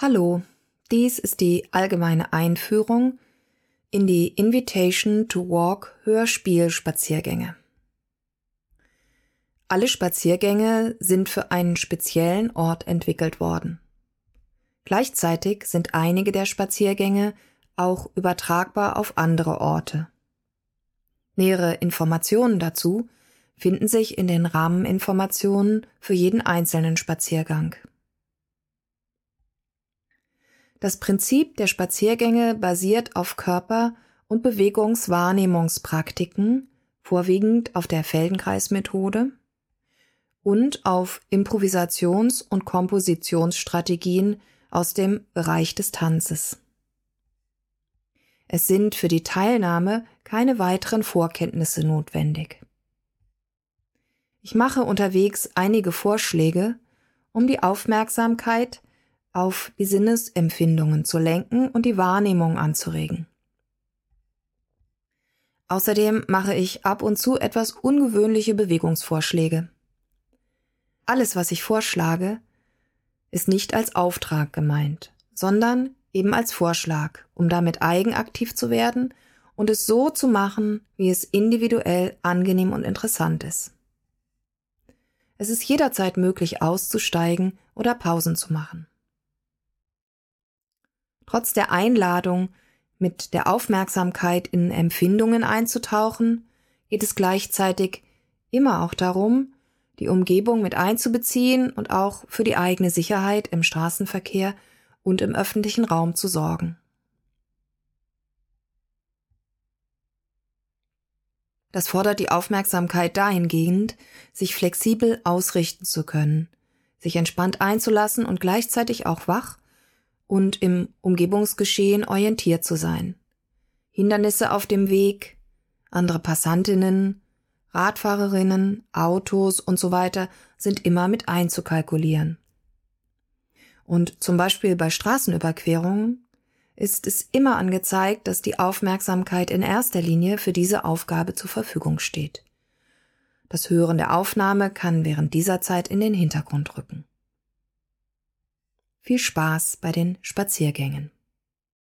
Hallo, dies ist die allgemeine Einführung in die Invitation to Walk Hörspielspaziergänge. Alle Spaziergänge sind für einen speziellen Ort entwickelt worden. Gleichzeitig sind einige der Spaziergänge auch übertragbar auf andere Orte. Nähere Informationen dazu finden sich in den Rahmeninformationen für jeden einzelnen Spaziergang. Das Prinzip der Spaziergänge basiert auf Körper- und Bewegungswahrnehmungspraktiken, vorwiegend auf der Feldenkreismethode und auf Improvisations- und Kompositionsstrategien aus dem Bereich des Tanzes. Es sind für die Teilnahme keine weiteren Vorkenntnisse notwendig. Ich mache unterwegs einige Vorschläge, um die Aufmerksamkeit auf die Sinnesempfindungen zu lenken und die Wahrnehmung anzuregen. Außerdem mache ich ab und zu etwas ungewöhnliche Bewegungsvorschläge. Alles, was ich vorschlage, ist nicht als Auftrag gemeint, sondern eben als Vorschlag, um damit eigenaktiv zu werden und es so zu machen, wie es individuell angenehm und interessant ist. Es ist jederzeit möglich auszusteigen oder Pausen zu machen. Trotz der Einladung, mit der Aufmerksamkeit in Empfindungen einzutauchen, geht es gleichzeitig immer auch darum, die Umgebung mit einzubeziehen und auch für die eigene Sicherheit im Straßenverkehr und im öffentlichen Raum zu sorgen. Das fordert die Aufmerksamkeit dahingehend, sich flexibel ausrichten zu können, sich entspannt einzulassen und gleichzeitig auch wach und im Umgebungsgeschehen orientiert zu sein. Hindernisse auf dem Weg, andere Passantinnen, Radfahrerinnen, Autos und so weiter sind immer mit einzukalkulieren. Und zum Beispiel bei Straßenüberquerungen ist es immer angezeigt, dass die Aufmerksamkeit in erster Linie für diese Aufgabe zur Verfügung steht. Das Hören der Aufnahme kann während dieser Zeit in den Hintergrund rücken. Viel Spaß bei den Spaziergängen.